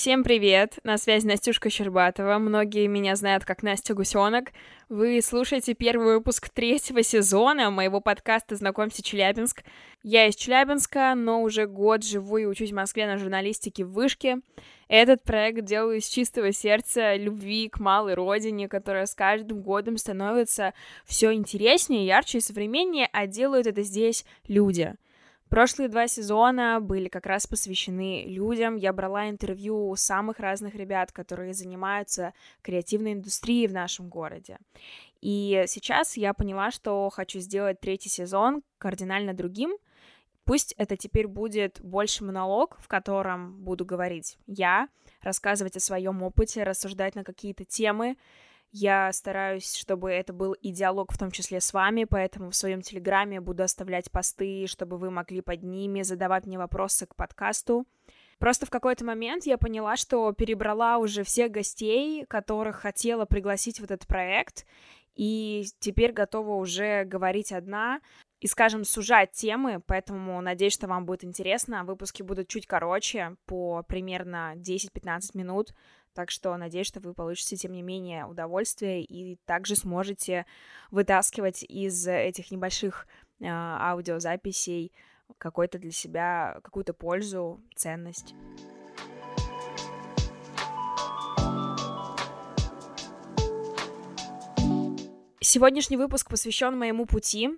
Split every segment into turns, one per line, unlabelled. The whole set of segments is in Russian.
Всем привет! На связи Настюшка Щербатова. Многие меня знают как Настя Гусенок. Вы слушаете первый выпуск третьего сезона моего подкаста «Знакомься, Челябинск». Я из Челябинска, но уже год живу и учусь в Москве на журналистике в Вышке. Этот проект делаю из чистого сердца любви к малой родине, которая с каждым годом становится все интереснее, ярче и современнее, а делают это здесь люди — Прошлые два сезона были как раз посвящены людям. Я брала интервью у самых разных ребят, которые занимаются креативной индустрией в нашем городе. И сейчас я поняла, что хочу сделать третий сезон кардинально другим. Пусть это теперь будет больше монолог, в котором буду говорить я, рассказывать о своем опыте, рассуждать на какие-то темы, я стараюсь, чтобы это был и диалог в том числе с вами, поэтому в своем телеграме буду оставлять посты, чтобы вы могли под ними задавать мне вопросы к подкасту. Просто в какой-то момент я поняла, что перебрала уже всех гостей, которых хотела пригласить в этот проект, и теперь готова уже говорить одна и, скажем, сужать темы, поэтому надеюсь, что вам будет интересно. Выпуски будут чуть короче, по примерно 10-15 минут, так что надеюсь, что вы получите, тем не менее, удовольствие и также сможете вытаскивать из этих небольших э, аудиозаписей какой-то для себя, какую-то пользу, ценность. Сегодняшний выпуск посвящен моему пути,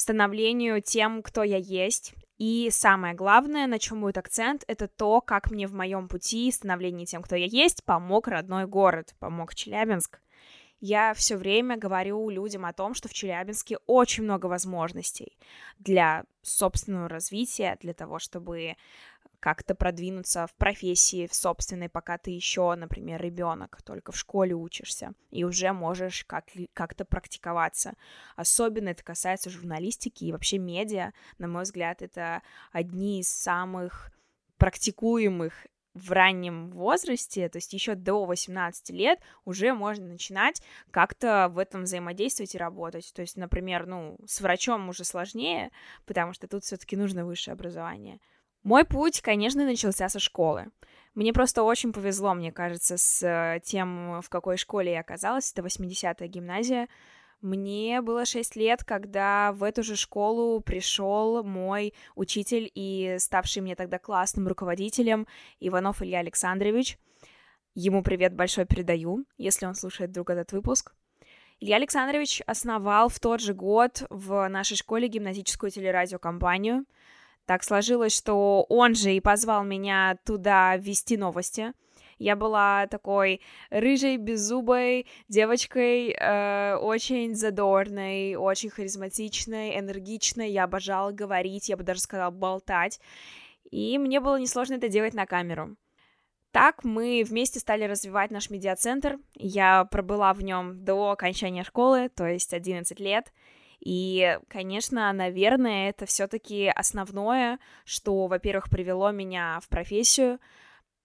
становлению тем, кто я есть, и самое главное, на чем будет акцент, это то, как мне в моем пути становления тем, кто я есть, помог родной город, помог Челябинск. Я все время говорю людям о том, что в Челябинске очень много возможностей для собственного развития, для того, чтобы как-то продвинуться в профессии, в собственной, пока ты еще, например, ребенок, только в школе учишься, и уже можешь как- как-то практиковаться. Особенно это касается журналистики и вообще медиа. На мой взгляд, это одни из самых практикуемых в раннем возрасте, то есть еще до 18 лет, уже можно начинать как-то в этом взаимодействовать и работать. То есть, например, ну, с врачом уже сложнее, потому что тут все-таки нужно высшее образование. Мой путь, конечно, начался со школы. Мне просто очень повезло, мне кажется, с тем, в какой школе я оказалась. Это 80-я гимназия. Мне было 6 лет, когда в эту же школу пришел мой учитель и ставший мне тогда классным руководителем Иванов Илья Александрович. Ему привет большой передаю, если он слушает вдруг этот выпуск. Илья Александрович основал в тот же год в нашей школе гимназическую телерадиокомпанию — так сложилось, что он же и позвал меня туда вести новости. Я была такой рыжей, беззубой девочкой, э, очень задорной, очень харизматичной, энергичной. Я обожала говорить, я бы даже сказала болтать. И мне было несложно это делать на камеру. Так мы вместе стали развивать наш медиацентр. Я пробыла в нем до окончания школы, то есть 11 лет. И, конечно, наверное, это все-таки основное, что, во-первых, привело меня в профессию,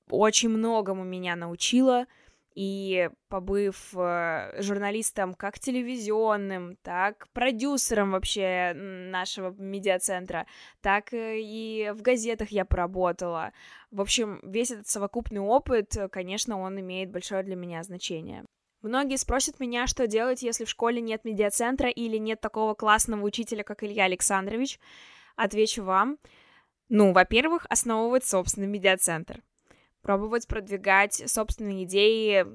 очень многому меня научило, и побыв э, журналистом как телевизионным, так продюсером вообще нашего медиацентра, так и в газетах я поработала. В общем, весь этот совокупный опыт, конечно, он имеет большое для меня значение. Многие спросят меня, что делать, если в школе нет медиацентра или нет такого классного учителя, как Илья Александрович. Отвечу вам. Ну, во-первых, основывать собственный медиацентр. Пробовать продвигать собственные идеи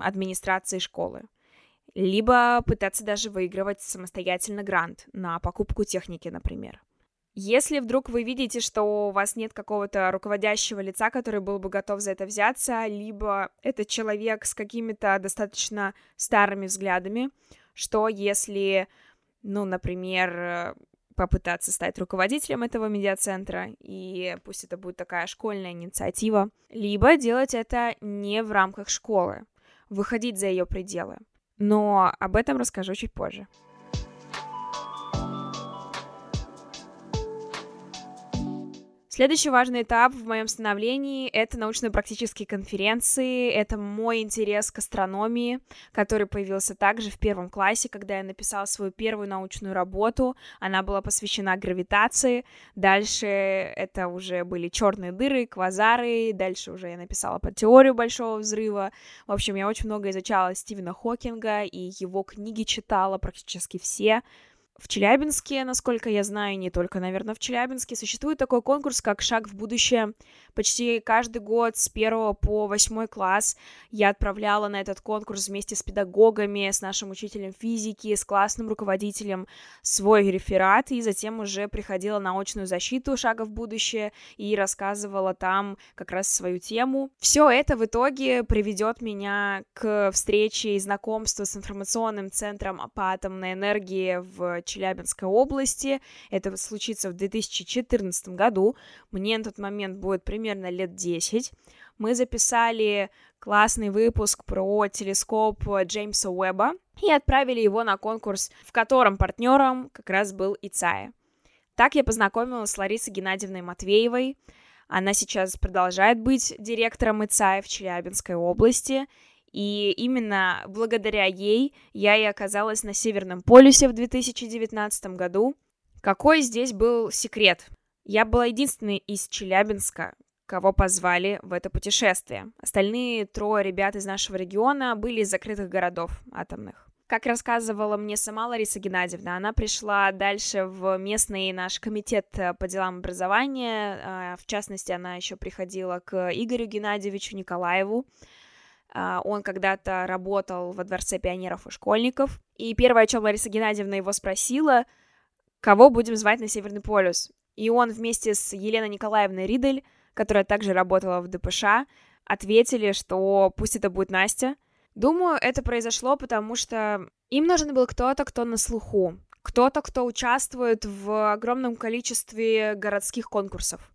администрации школы. Либо пытаться даже выигрывать самостоятельно грант на покупку техники, например. Если вдруг вы видите, что у вас нет какого-то руководящего лица, который был бы готов за это взяться, либо это человек с какими-то достаточно старыми взглядами, что если, ну, например, попытаться стать руководителем этого медиацентра, и пусть это будет такая школьная инициатива, либо делать это не в рамках школы, выходить за ее пределы. Но об этом расскажу чуть позже. Следующий важный этап в моем становлении — это научно-практические конференции, это мой интерес к астрономии, который появился также в первом классе, когда я написала свою первую научную работу. Она была посвящена гравитации. Дальше это уже были черные дыры, квазары. Дальше уже я написала по теорию Большого взрыва. В общем, я очень много изучала Стивена Хокинга и его книги читала практически все. В Челябинске, насколько я знаю, не только, наверное, в Челябинске, существует такой конкурс, как «Шаг в будущее». Почти каждый год с первого по восьмой класс я отправляла на этот конкурс вместе с педагогами, с нашим учителем физики, с классным руководителем свой реферат, и затем уже приходила на очную защиту «Шага в будущее» и рассказывала там как раз свою тему. Все это в итоге приведет меня к встрече и знакомству с информационным центром по атомной энергии в Челябинской области. Это случится в 2014 году. Мне на тот момент будет примерно лет 10. Мы записали классный выпуск про телескоп Джеймса Уэбба и отправили его на конкурс, в котором партнером как раз был Ицая. Так я познакомилась с Ларисой Геннадьевной Матвеевой. Она сейчас продолжает быть директором ИЦАя в Челябинской области, и именно благодаря ей я и оказалась на Северном полюсе в 2019 году. Какой здесь был секрет? Я была единственной из Челябинска, кого позвали в это путешествие. Остальные трое ребят из нашего региона были из закрытых городов атомных. Как рассказывала мне сама Лариса Геннадьевна, она пришла дальше в местный наш комитет по делам образования. А, в частности, она еще приходила к Игорю Геннадьевичу Николаеву, он когда-то работал во Дворце пионеров и школьников. И первое, о чем Лариса Геннадьевна его спросила, кого будем звать на Северный полюс. И он вместе с Еленой Николаевной Ридель, которая также работала в ДПШ, ответили, что пусть это будет Настя. Думаю, это произошло, потому что им нужен был кто-то, кто на слуху, кто-то, кто участвует в огромном количестве городских конкурсов.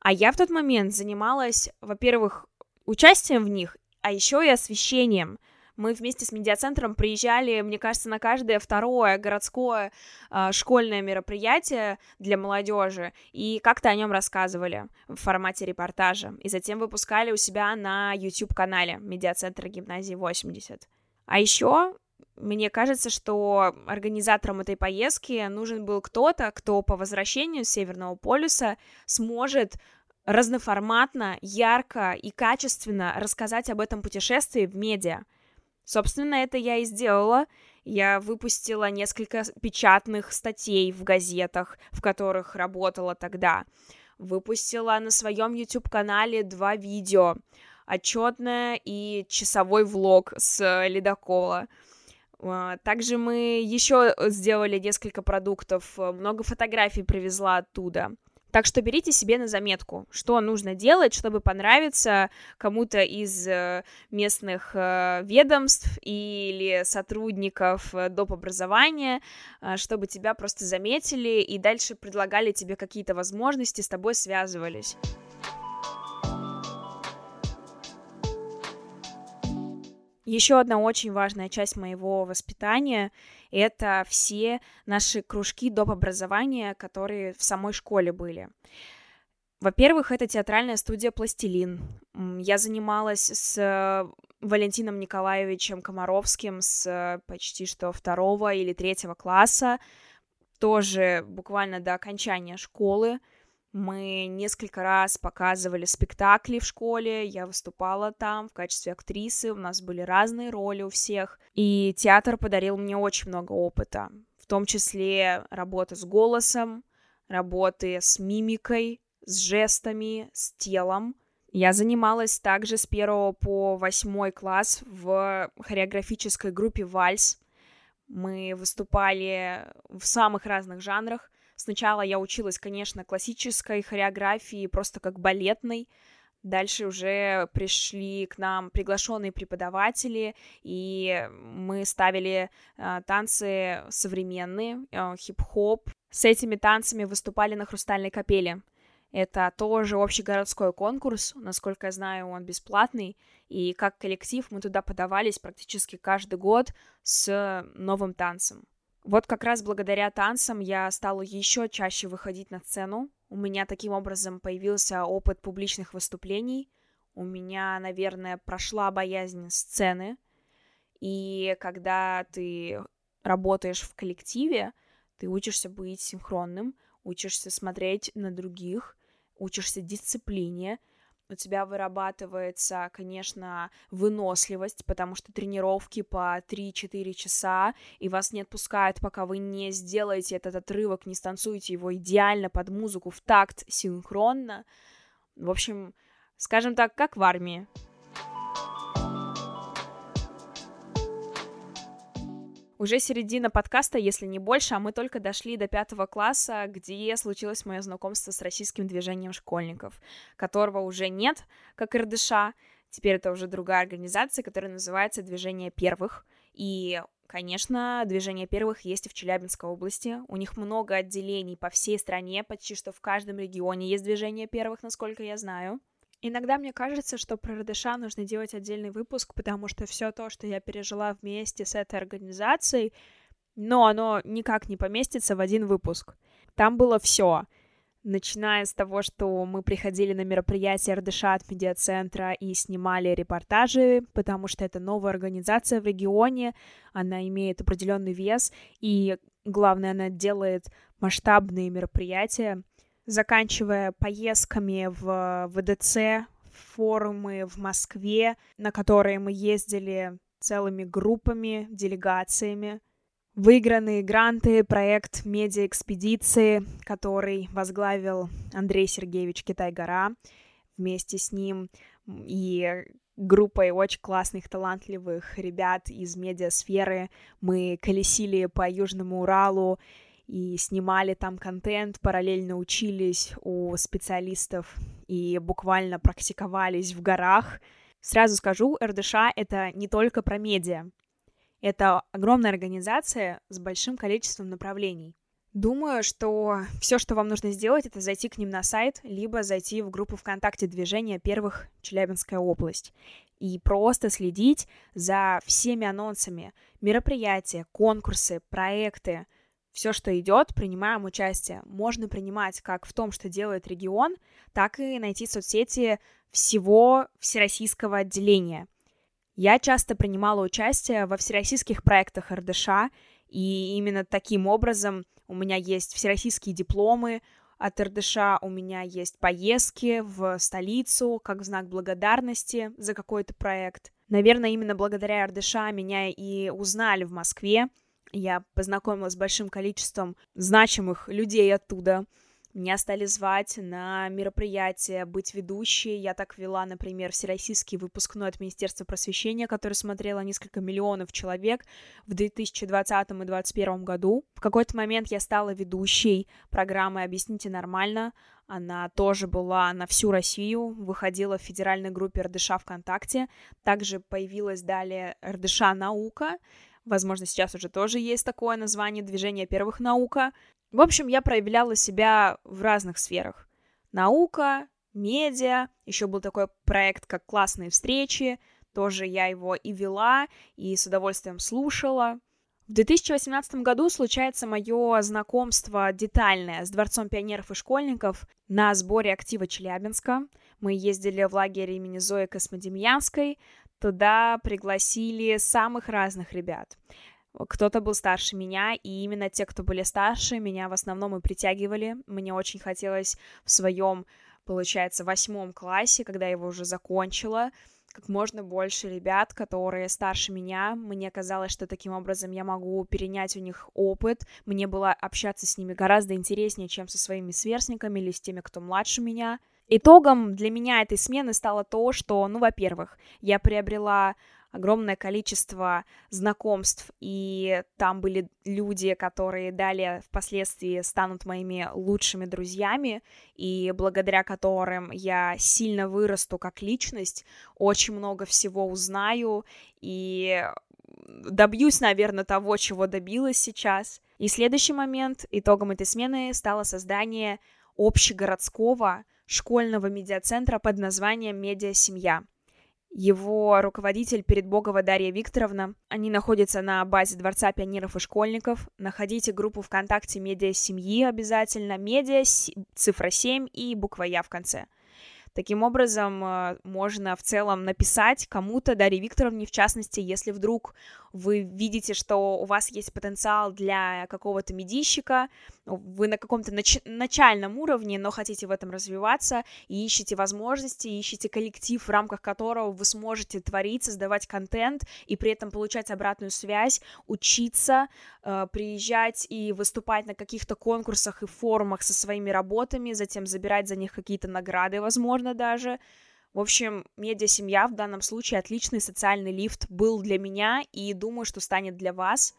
А я в тот момент занималась, во-первых, участием в них а еще и освещением. Мы вместе с медиацентром приезжали, мне кажется, на каждое второе городское э, школьное мероприятие для молодежи и как-то о нем рассказывали в формате репортажа. И затем выпускали у себя на YouTube-канале медиацентра гимназии 80. А еще мне кажется, что организаторам этой поездки нужен был кто-то, кто по возвращению с Северного полюса сможет разноформатно, ярко и качественно рассказать об этом путешествии в медиа. Собственно, это я и сделала. Я выпустила несколько печатных статей в газетах, в которых работала тогда. Выпустила на своем YouTube-канале два видео. Отчетное и часовой влог с ледокола. А, также мы еще сделали несколько продуктов, много фотографий привезла оттуда. Так что берите себе на заметку, что нужно делать, чтобы понравиться кому-то из э, местных э, ведомств или сотрудников э, доп. образования, чтобы тебя просто заметили и дальше предлагали тебе какие-то возможности, с тобой связывались. Еще одна очень важная часть моего воспитания — это все наши кружки доп. образования, которые в самой школе были. Во-первых, это театральная студия «Пластилин». Я занималась с Валентином Николаевичем Комаровским с почти что второго или третьего класса, тоже буквально до окончания школы — мы несколько раз показывали спектакли в школе, я выступала там в качестве актрисы, у нас были разные роли у всех, и театр подарил мне очень много опыта, в том числе работа с голосом, работы с мимикой, с жестами, с телом. Я занималась также с первого по восьмой класс в хореографической группе «Вальс». Мы выступали в самых разных жанрах, Сначала я училась, конечно, классической хореографии, просто как балетной. Дальше уже пришли к нам приглашенные преподаватели, и мы ставили э, танцы современные, э, хип-хоп. С этими танцами выступали на Хрустальной капеле. Это тоже общегородской конкурс, насколько я знаю, он бесплатный, и как коллектив мы туда подавались практически каждый год с новым танцем. Вот как раз благодаря танцам я стала еще чаще выходить на сцену. У меня таким образом появился опыт публичных выступлений. У меня, наверное, прошла боязнь сцены. И когда ты работаешь в коллективе, ты учишься быть синхронным, учишься смотреть на других, учишься дисциплине, у тебя вырабатывается, конечно, выносливость, потому что тренировки по 3-4 часа, и вас не отпускают, пока вы не сделаете этот отрывок, не станцуете его идеально под музыку в такт синхронно. В общем, скажем так, как в армии. Уже середина подкаста, если не больше, а мы только дошли до пятого класса, где случилось мое знакомство с российским движением школьников, которого уже нет, как РДШ, теперь это уже другая организация, которая называется «Движение первых», и Конечно, движение первых есть и в Челябинской области. У них много отделений по всей стране, почти что в каждом регионе есть движение первых, насколько я знаю. Иногда мне кажется, что про РДШ нужно делать отдельный выпуск, потому что все то, что я пережила вместе с этой организацией, но оно никак не поместится в один выпуск. Там было все. Начиная с того, что мы приходили на мероприятие РДШ от медиацентра и снимали репортажи, потому что это новая организация в регионе, она имеет определенный вес, и главное, она делает масштабные мероприятия, заканчивая поездками в ВДЦ, форумы в Москве, на которые мы ездили целыми группами, делегациями. Выигранные гранты, проект медиаэкспедиции, который возглавил Андрей Сергеевич Китай-Гора. Вместе с ним и группой очень классных, талантливых ребят из медиасферы мы колесили по Южному Уралу и снимали там контент, параллельно учились у специалистов и буквально практиковались в горах. Сразу скажу, РДШ — это не только про медиа. Это огромная организация с большим количеством направлений. Думаю, что все, что вам нужно сделать, это зайти к ним на сайт, либо зайти в группу ВКонтакте движения первых Челябинская область и просто следить за всеми анонсами, мероприятия, конкурсы, проекты, все, что идет, принимаем участие. Можно принимать как в том, что делает регион, так и найти соцсети всего всероссийского отделения. Я часто принимала участие во всероссийских проектах РДШ, и именно таким образом у меня есть всероссийские дипломы от РДШ, у меня есть поездки в столицу как в знак благодарности за какой-то проект. Наверное, именно благодаря РДШ меня и узнали в Москве, я познакомилась с большим количеством значимых людей оттуда. Меня стали звать на мероприятия, быть ведущей. Я так вела, например, всероссийский выпускной от Министерства просвещения, который смотрело несколько миллионов человек в 2020 и 2021 году. В какой-то момент я стала ведущей программы «Объясните нормально». Она тоже была на всю Россию, выходила в федеральной группе РДШ ВКонтакте. Также появилась далее РДШ «Наука», Возможно, сейчас уже тоже есть такое название «Движение первых наука». В общем, я проявляла себя в разных сферах. Наука, медиа, еще был такой проект, как «Классные встречи», тоже я его и вела, и с удовольствием слушала. В 2018 году случается мое знакомство детальное с Дворцом пионеров и школьников на сборе актива Челябинска. Мы ездили в лагерь имени Зои Космодемьянской, Туда пригласили самых разных ребят. Кто-то был старше меня, и именно те, кто были старше, меня в основном и притягивали. Мне очень хотелось в своем, получается, восьмом классе, когда я его уже закончила, как можно больше ребят, которые старше меня. Мне казалось, что таким образом я могу перенять у них опыт. Мне было общаться с ними гораздо интереснее, чем со своими сверстниками или с теми, кто младше меня. Итогом для меня этой смены стало то, что, ну, во-первых, я приобрела огромное количество знакомств, и там были люди, которые далее впоследствии станут моими лучшими друзьями, и благодаря которым я сильно вырасту как личность, очень много всего узнаю, и добьюсь, наверное, того, чего добилась сейчас. И следующий момент, итогом этой смены стало создание общегородского школьного медиацентра под названием «Медиа-семья». его руководитель Передбогова Дарья Викторовна. Они находятся на базе Дворца пионеров и школьников. Находите группу ВКонтакте «Медиа семьи» обязательно. «Медиа», цифра 7 и буква «Я» в конце. Таким образом, э, можно в целом написать кому-то, Дарье Викторовне в частности, если вдруг вы видите, что у вас есть потенциал для какого-то медийщика, вы на каком-то нач- начальном уровне, но хотите в этом развиваться, и ищете возможности, ищете коллектив, в рамках которого вы сможете творить, создавать контент, и при этом получать обратную связь, учиться, э, приезжать и выступать на каких-то конкурсах и форумах со своими работами, затем забирать за них какие-то награды, возможно, даже. В общем, медиа-семья в данном случае отличный социальный лифт был для меня и думаю, что станет для вас.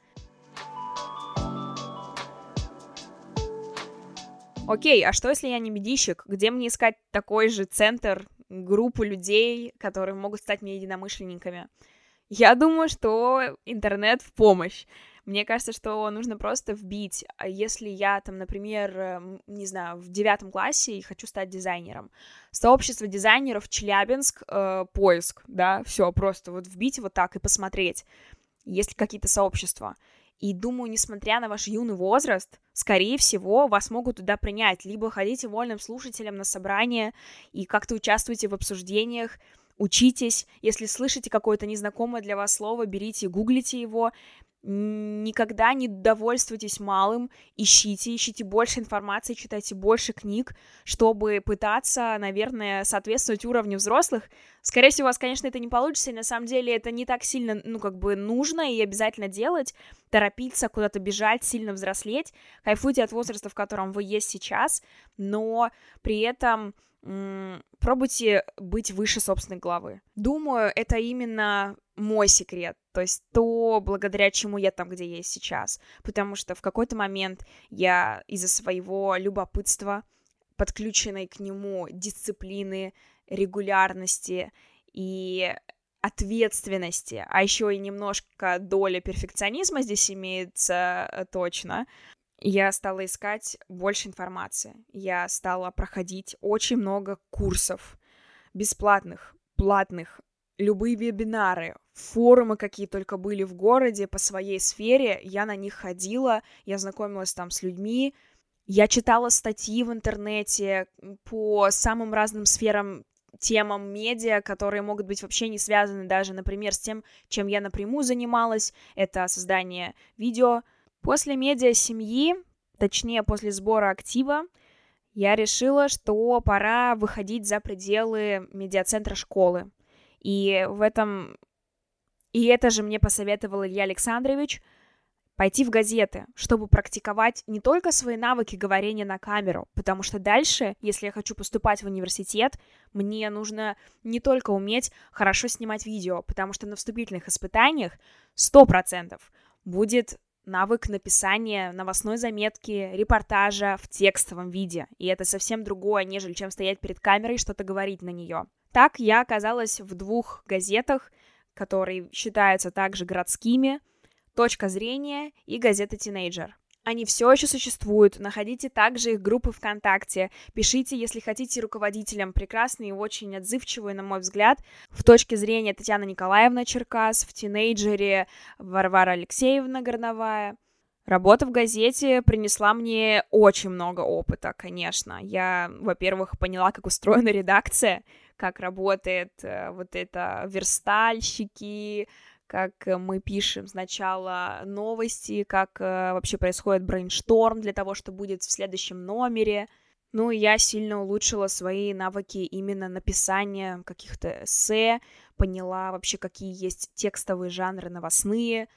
Окей, а что если я не медийщик? Где мне искать такой же центр, группу людей, которые могут стать мне единомышленниками? Я думаю, что интернет в помощь. Мне кажется, что нужно просто вбить. А если я там, например, эм, не знаю, в девятом классе и хочу стать дизайнером, сообщество дизайнеров Челябинск, э, поиск, да, все, просто вот вбить вот так и посмотреть, есть ли какие-то сообщества. И думаю, несмотря на ваш юный возраст, скорее всего, вас могут туда принять. Либо ходите вольным слушателем на собрание и как-то участвуйте в обсуждениях, учитесь. Если слышите какое-то незнакомое для вас слово, берите, гуглите его никогда не довольствуйтесь малым, ищите, ищите больше информации, читайте больше книг, чтобы пытаться, наверное, соответствовать уровню взрослых. Скорее всего, у вас, конечно, это не получится, и на самом деле это не так сильно, ну, как бы нужно и обязательно делать, торопиться, куда-то бежать, сильно взрослеть, кайфуйте от возраста, в котором вы есть сейчас, но при этом пробуйте быть выше собственной головы. Думаю, это именно мой секрет, то есть то, благодаря чему я там, где есть сейчас. Потому что в какой-то момент я из-за своего любопытства, подключенной к нему дисциплины, регулярности и ответственности, а еще и немножко доля перфекционизма здесь имеется э, точно, я стала искать больше информации. Я стала проходить очень много курсов бесплатных, платных, любые вебинары, форумы, какие только были в городе по своей сфере, я на них ходила, я знакомилась там с людьми, я читала статьи в интернете по самым разным сферам темам медиа, которые могут быть вообще не связаны даже, например, с тем, чем я напрямую занималась, это создание видео. После медиа семьи, точнее, после сбора актива, я решила, что пора выходить за пределы медиацентра школы. И в этом... И это же мне посоветовал Илья Александрович, пойти в газеты, чтобы практиковать не только свои навыки говорения на камеру, потому что дальше, если я хочу поступать в университет, мне нужно не только уметь хорошо снимать видео, потому что на вступительных испытаниях 100% будет навык написания новостной заметки, репортажа в текстовом виде. И это совсем другое, нежели чем стоять перед камерой и что-то говорить на нее. Так я оказалась в двух газетах, которые считаются также городскими, «Точка зрения» и газета «Тинейджер». Они все еще существуют. Находите также их группы ВКонтакте. Пишите, если хотите, руководителям. Прекрасные и очень отзывчивые, на мой взгляд. В точке зрения Татьяна Николаевна Черкас, в тинейджере Варвара Алексеевна Горновая. Работа в газете принесла мне очень много опыта, конечно. Я, во-первых, поняла, как устроена редакция, как работает э, вот это верстальщики, как мы пишем сначала новости, как э, вообще происходит brainstorm для того, что будет в следующем номере. Ну, и я сильно улучшила свои навыки именно написания каких-то эссе, поняла вообще, какие есть текстовые жанры новостные,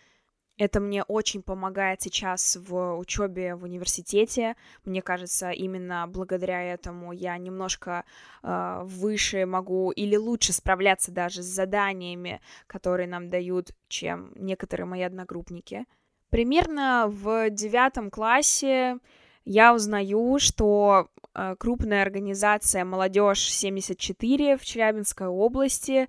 это мне очень помогает сейчас в учебе в университете. Мне кажется, именно благодаря этому я немножко э, выше могу или лучше справляться даже с заданиями, которые нам дают, чем некоторые мои одногруппники. Примерно в девятом классе я узнаю, что э, крупная организация «Молодежь 74» в Челябинской области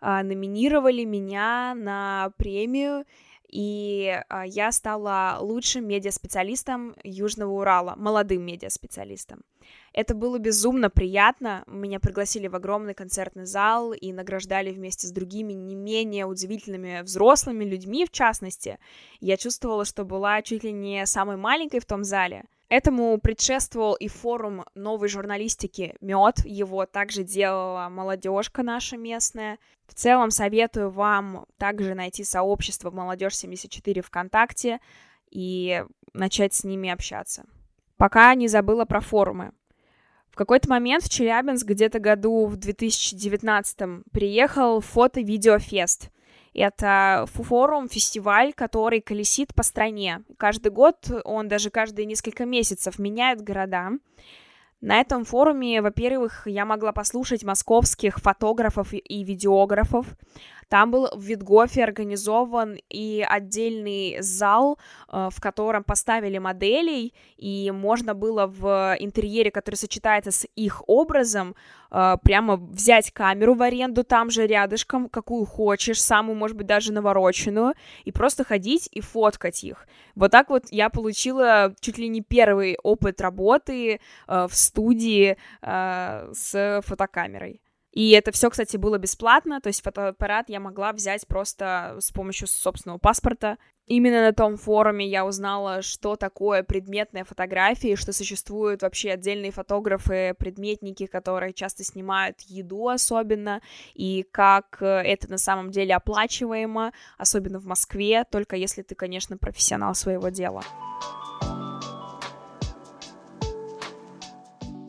э, номинировали меня на премию и а, я стала лучшим медиаспециалистом Южного Урала, молодым медиаспециалистом. Это было безумно приятно. Меня пригласили в огромный концертный зал и награждали вместе с другими не менее удивительными взрослыми людьми, в частности. Я чувствовала, что была чуть ли не самой маленькой в том зале. Этому предшествовал и форум новой журналистики «Мед». Его также делала молодежка наша местная. В целом советую вам также найти сообщество «Молодежь 74» ВКонтакте и начать с ними общаться. Пока не забыла про форумы. В какой-то момент в Челябинск где-то году в 2019 приехал фото-видеофест — это форум, фестиваль, который колесит по стране. Каждый год он даже каждые несколько месяцев меняет города. На этом форуме, во-первых, я могла послушать московских фотографов и видеографов. Там был в Витгофе организован и отдельный зал, э, в котором поставили моделей, и можно было в интерьере, который сочетается с их образом, э, прямо взять камеру в аренду там же рядышком, какую хочешь, самую, может быть, даже навороченную, и просто ходить и фоткать их. Вот так вот я получила чуть ли не первый опыт работы э, в студии с фотокамерой. И это все, кстати, было бесплатно, то есть фотоаппарат я могла взять просто с помощью собственного паспорта. Именно на том форуме я узнала, что такое предметная фотография, что существуют вообще отдельные фотографы, предметники, которые часто снимают еду особенно, и как э, это на самом деле оплачиваемо, особенно в Москве, только если ты, конечно, профессионал своего дела.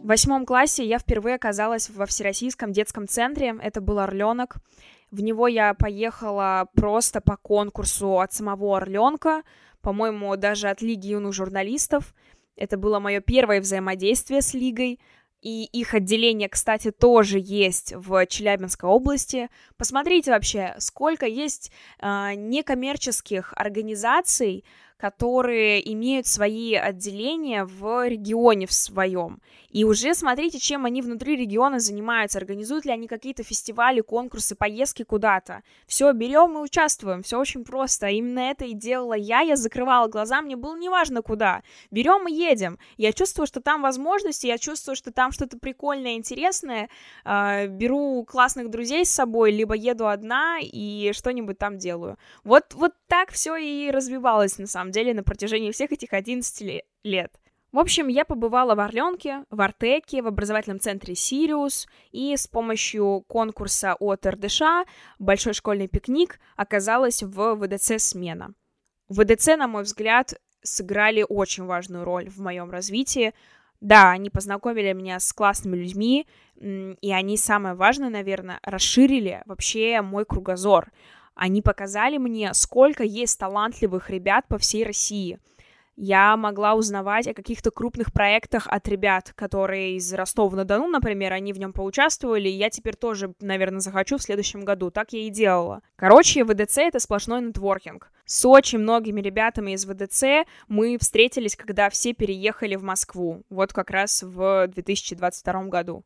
В восьмом классе я впервые оказалась во Всероссийском детском центре. Это был Орленок. В него я поехала просто по конкурсу от самого Орленка, по-моему, даже от Лиги юных журналистов. Это было мое первое взаимодействие с Лигой. И их отделение, кстати, тоже есть в Челябинской области. Посмотрите вообще, сколько есть э, некоммерческих организаций, которые имеют свои отделения в регионе в своем. И уже смотрите, чем они внутри региона занимаются, организуют ли они какие-то фестивали, конкурсы, поездки куда-то. Все, берем и участвуем, все очень просто. Именно это и делала я, я закрывала глаза, мне было неважно куда. Берем и едем. Я чувствую, что там возможности, я чувствую, что там что-то прикольное, интересное. Э, беру классных друзей с собой, либо еду одна и что-нибудь там делаю. Вот, вот так все и развивалось, на самом на протяжении всех этих 11 лет. В общем, я побывала в Орленке, в Артеке, в образовательном центре «Сириус», и с помощью конкурса от РДШ «Большой школьный пикник» оказалась в ВДЦ «Смена». ВДЦ, на мой взгляд, сыграли очень важную роль в моем развитии. Да, они познакомили меня с классными людьми, и они, самое важное, наверное, расширили вообще мой кругозор. Они показали мне, сколько есть талантливых ребят по всей России — я могла узнавать о каких-то крупных проектах от ребят, которые из Ростова-на-Дону, например, они в нем поучаствовали, и я теперь тоже, наверное, захочу в следующем году. Так я и делала. Короче, ВДЦ — это сплошной нетворкинг. С очень многими ребятами из ВДЦ мы встретились, когда все переехали в Москву. Вот как раз в 2022 году.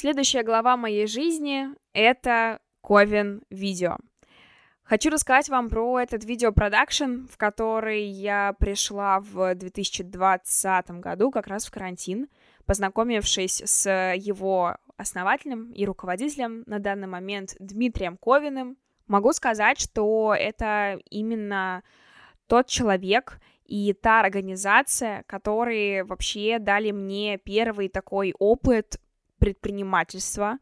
Следующая глава моей жизни — это Ковен видео. Хочу рассказать вам про этот видеопродакшн, в который я пришла в 2020 году, как раз в карантин, познакомившись с его основателем и руководителем на данный момент Дмитрием Ковиным. Могу сказать, что это именно тот человек и та организация, которые вообще дали мне первый такой опыт предпринимательства,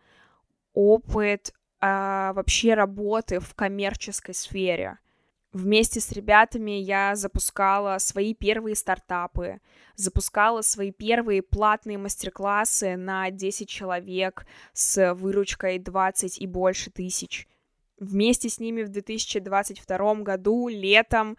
опыт а, вообще работы в коммерческой сфере. Вместе с ребятами я запускала свои первые стартапы, запускала свои первые платные мастер-классы на 10 человек с выручкой 20 и больше тысяч. Вместе с ними в 2022 году летом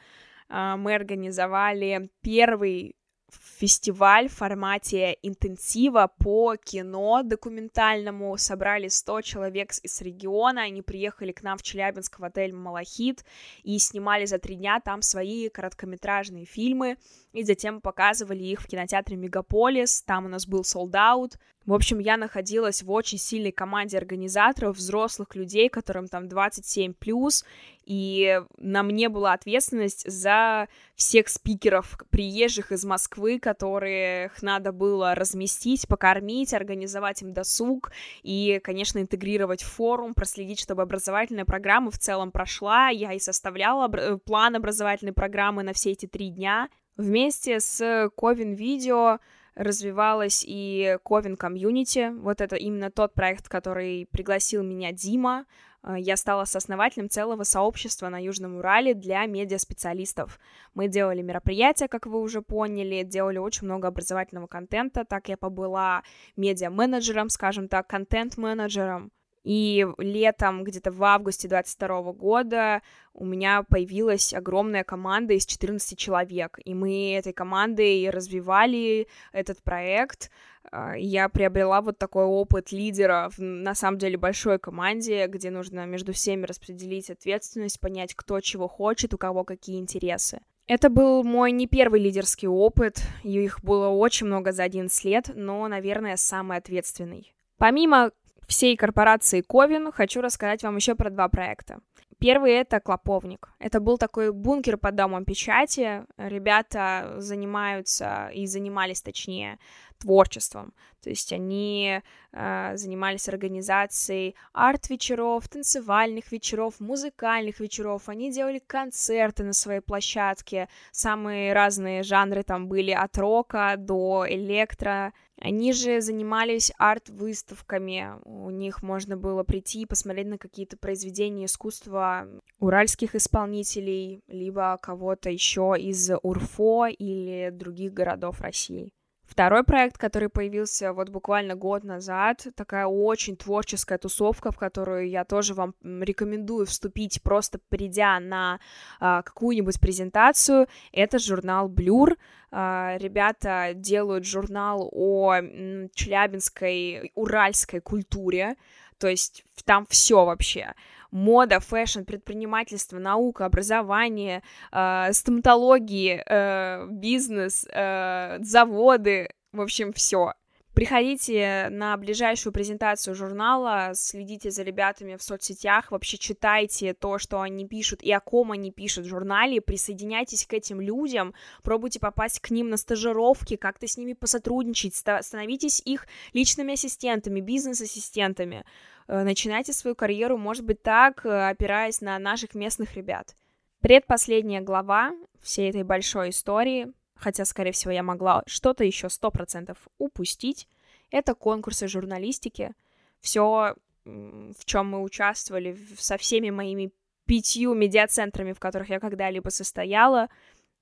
э, мы организовали первый фестиваль в формате интенсива по кино документальному. Собрали 100 человек из региона, они приехали к нам в Челябинск в отель «Малахит» и снимали за три дня там свои короткометражные фильмы, и затем показывали их в кинотеатре «Мегаполис», там у нас был солдат. В общем, я находилась в очень сильной команде организаторов, взрослых людей, которым там 27 плюс, и на мне была ответственность за всех спикеров, приезжих из Москвы, которых надо было разместить, покормить, организовать им досуг и, конечно, интегрировать в форум, проследить, чтобы образовательная программа в целом прошла. Я и составляла план образовательной программы на все эти три дня. Вместе с Ковин Видео развивалась и Ковен комьюнити. Вот это именно тот проект, который пригласил меня Дима. Э, я стала сооснователем целого сообщества на Южном Урале для медиаспециалистов. Мы делали мероприятия, как вы уже поняли, делали очень много образовательного контента. Так я побыла медиа-менеджером, скажем так, контент-менеджером. И летом, где-то в августе 22 года, у меня появилась огромная команда из 14 человек. И мы этой командой развивали этот проект. А, я приобрела вот такой опыт лидера в, на самом деле, большой команде, где нужно между всеми распределить ответственность, понять, кто чего хочет, у кого какие интересы. Это был мой не первый лидерский опыт, их было очень много за 11 лет, но, наверное, самый ответственный. Помимо всей корпорации Ковин хочу рассказать вам еще про два проекта. Первый — это Клоповник. Это был такой бункер под домом печати. Ребята занимаются, и занимались точнее, творчеством. То есть они э, занимались организацией арт-вечеров, танцевальных вечеров, музыкальных вечеров. Они делали концерты на своей площадке. Самые разные жанры там были от рока до электро. Они же занимались арт-выставками. У них можно было прийти и посмотреть на какие-то произведения искусства уральских исполнителей, либо кого-то еще из УРФО или других городов России. Второй проект, который появился вот буквально год назад, такая очень творческая тусовка, в которую я тоже вам рекомендую вступить, просто придя на а, какую-нибудь презентацию, это журнал Blur. А, ребята делают журнал о м, челябинской, уральской культуре, то есть там все вообще мода, fashion, предпринимательство, наука, образование, э, стоматологии, э, бизнес, э, заводы, в общем, все. Приходите на ближайшую презентацию журнала, следите за ребятами в соцсетях, вообще читайте то, что они пишут и о ком они пишут в журнале, присоединяйтесь к этим людям, пробуйте попасть к ним на стажировки, как-то с ними посотрудничать, становитесь их личными ассистентами, бизнес-ассистентами. Э, начинайте свою карьеру, может быть, так, э, опираясь на наших местных ребят. Предпоследняя глава всей этой большой истории, хотя, скорее всего, я могла что-то еще сто процентов упустить, это конкурсы журналистики. Все, в чем мы участвовали со всеми моими пятью медиацентрами, в которых я когда-либо состояла,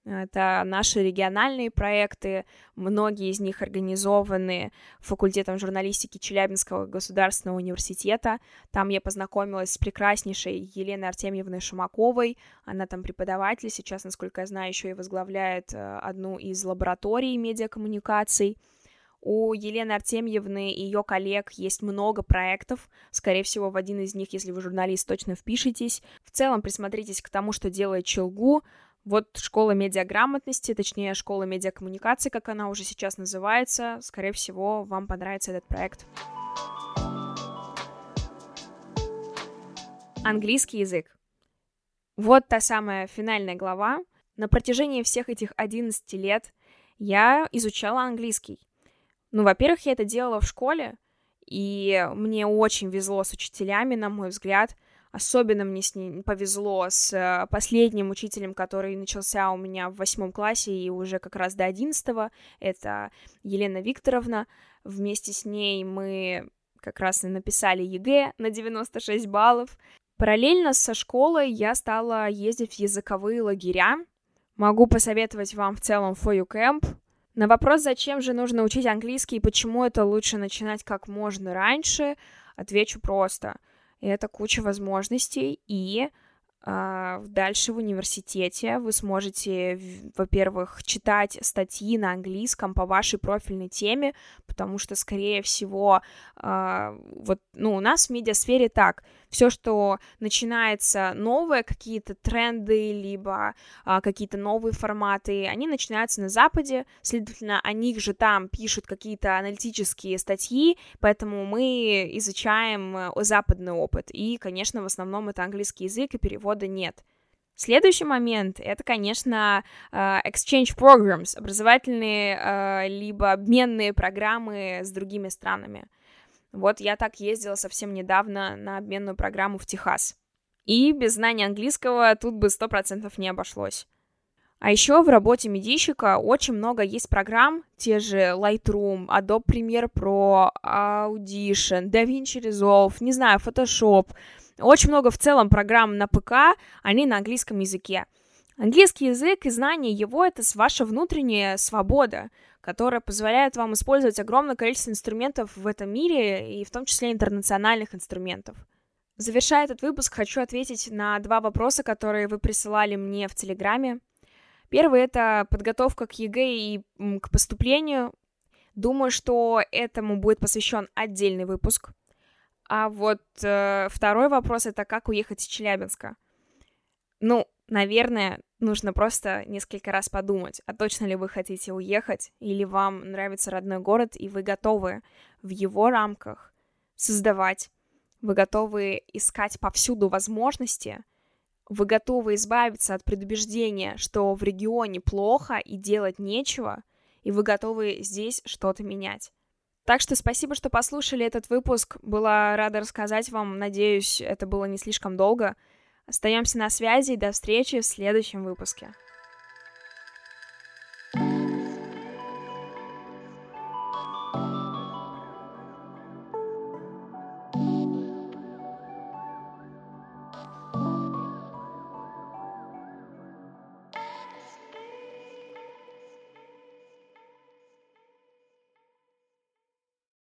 это наши региональные проекты, многие из них организованы факультетом журналистики Челябинского государственного университета. Там я познакомилась с прекраснейшей Еленой Артемьевной Шумаковой. Она там преподаватель, сейчас, насколько я знаю, еще и возглавляет э, одну из лабораторий медиакоммуникаций. У Елены Артемьевны и ее коллег есть много проектов. Скорее всего, в один из них, если вы журналист, точно впишитесь. В целом, присмотритесь к тому, что делает Челгу. Вот школа медиаграмотности, точнее, школа медиакоммуникации, как она уже сейчас называется. Скорее всего, вам понравится этот проект. Английский язык. Вот та самая финальная глава. На протяжении всех этих 11 лет я изучала английский. Ну, во-первых, я это делала в школе, и мне очень везло с учителями, на мой взгляд — Особенно мне с ней повезло с э, последним учителем, который начался у меня в восьмом классе и уже как раз до одиннадцатого. Это Елена Викторовна. Вместе с ней мы как раз и написали ЕГЭ на 96 баллов. Параллельно со школой я стала ездить в языковые лагеря. Могу посоветовать вам в целом FOU Camp. На вопрос, зачем же нужно учить английский и почему это лучше начинать как можно раньше, отвечу просто — это куча возможностей, и э, дальше в университете вы сможете, во-первых, читать статьи на английском по вашей профильной теме, потому что, скорее всего, uh, вот, ну, у нас в медиасфере так, Все, что начинается новое, какие-то тренды, либо а, какие-то новые форматы, они начинаются на Западе, следовательно, о них же там пишут какие-то аналитические статьи, поэтому мы изучаем э, западный опыт. И, конечно, в основном это английский язык, и перевода нет. Следующий момент — это, конечно, uh, exchange programs, образовательные uh, либо обменные программы с другими странами. Вот я так ездила совсем недавно на обменную программу в Техас. И без знания английского тут бы сто процентов не обошлось. А еще в работе медийщика очень много есть программ, те же Lightroom, Adobe Premiere Pro, Audition, DaVinci Resolve, не знаю, Photoshop. Очень много в целом программ на ПК, они на английском языке. Английский язык и знание его — это ваша внутренняя свобода, которая позволяет вам использовать огромное количество инструментов в этом мире, и в том числе интернациональных инструментов. Завершая этот выпуск, хочу ответить на два вопроса, которые вы присылали мне в Телеграме. Первый — это подготовка к ЕГЭ и к поступлению. Думаю, что этому будет посвящен отдельный выпуск. А вот э, второй вопрос — это как уехать из Челябинска. Ну, наверное, нужно просто несколько раз подумать, а точно ли вы хотите уехать, или вам нравится родной город, и вы готовы в его рамках создавать, вы готовы искать повсюду возможности, вы готовы избавиться от предубеждения, что в регионе плохо и делать нечего, и вы готовы здесь что-то менять. Так что спасибо, что послушали этот выпуск. Была рада рассказать вам. Надеюсь, это было не слишком долго. Остаемся на связи и до встречи в следующем выпуске.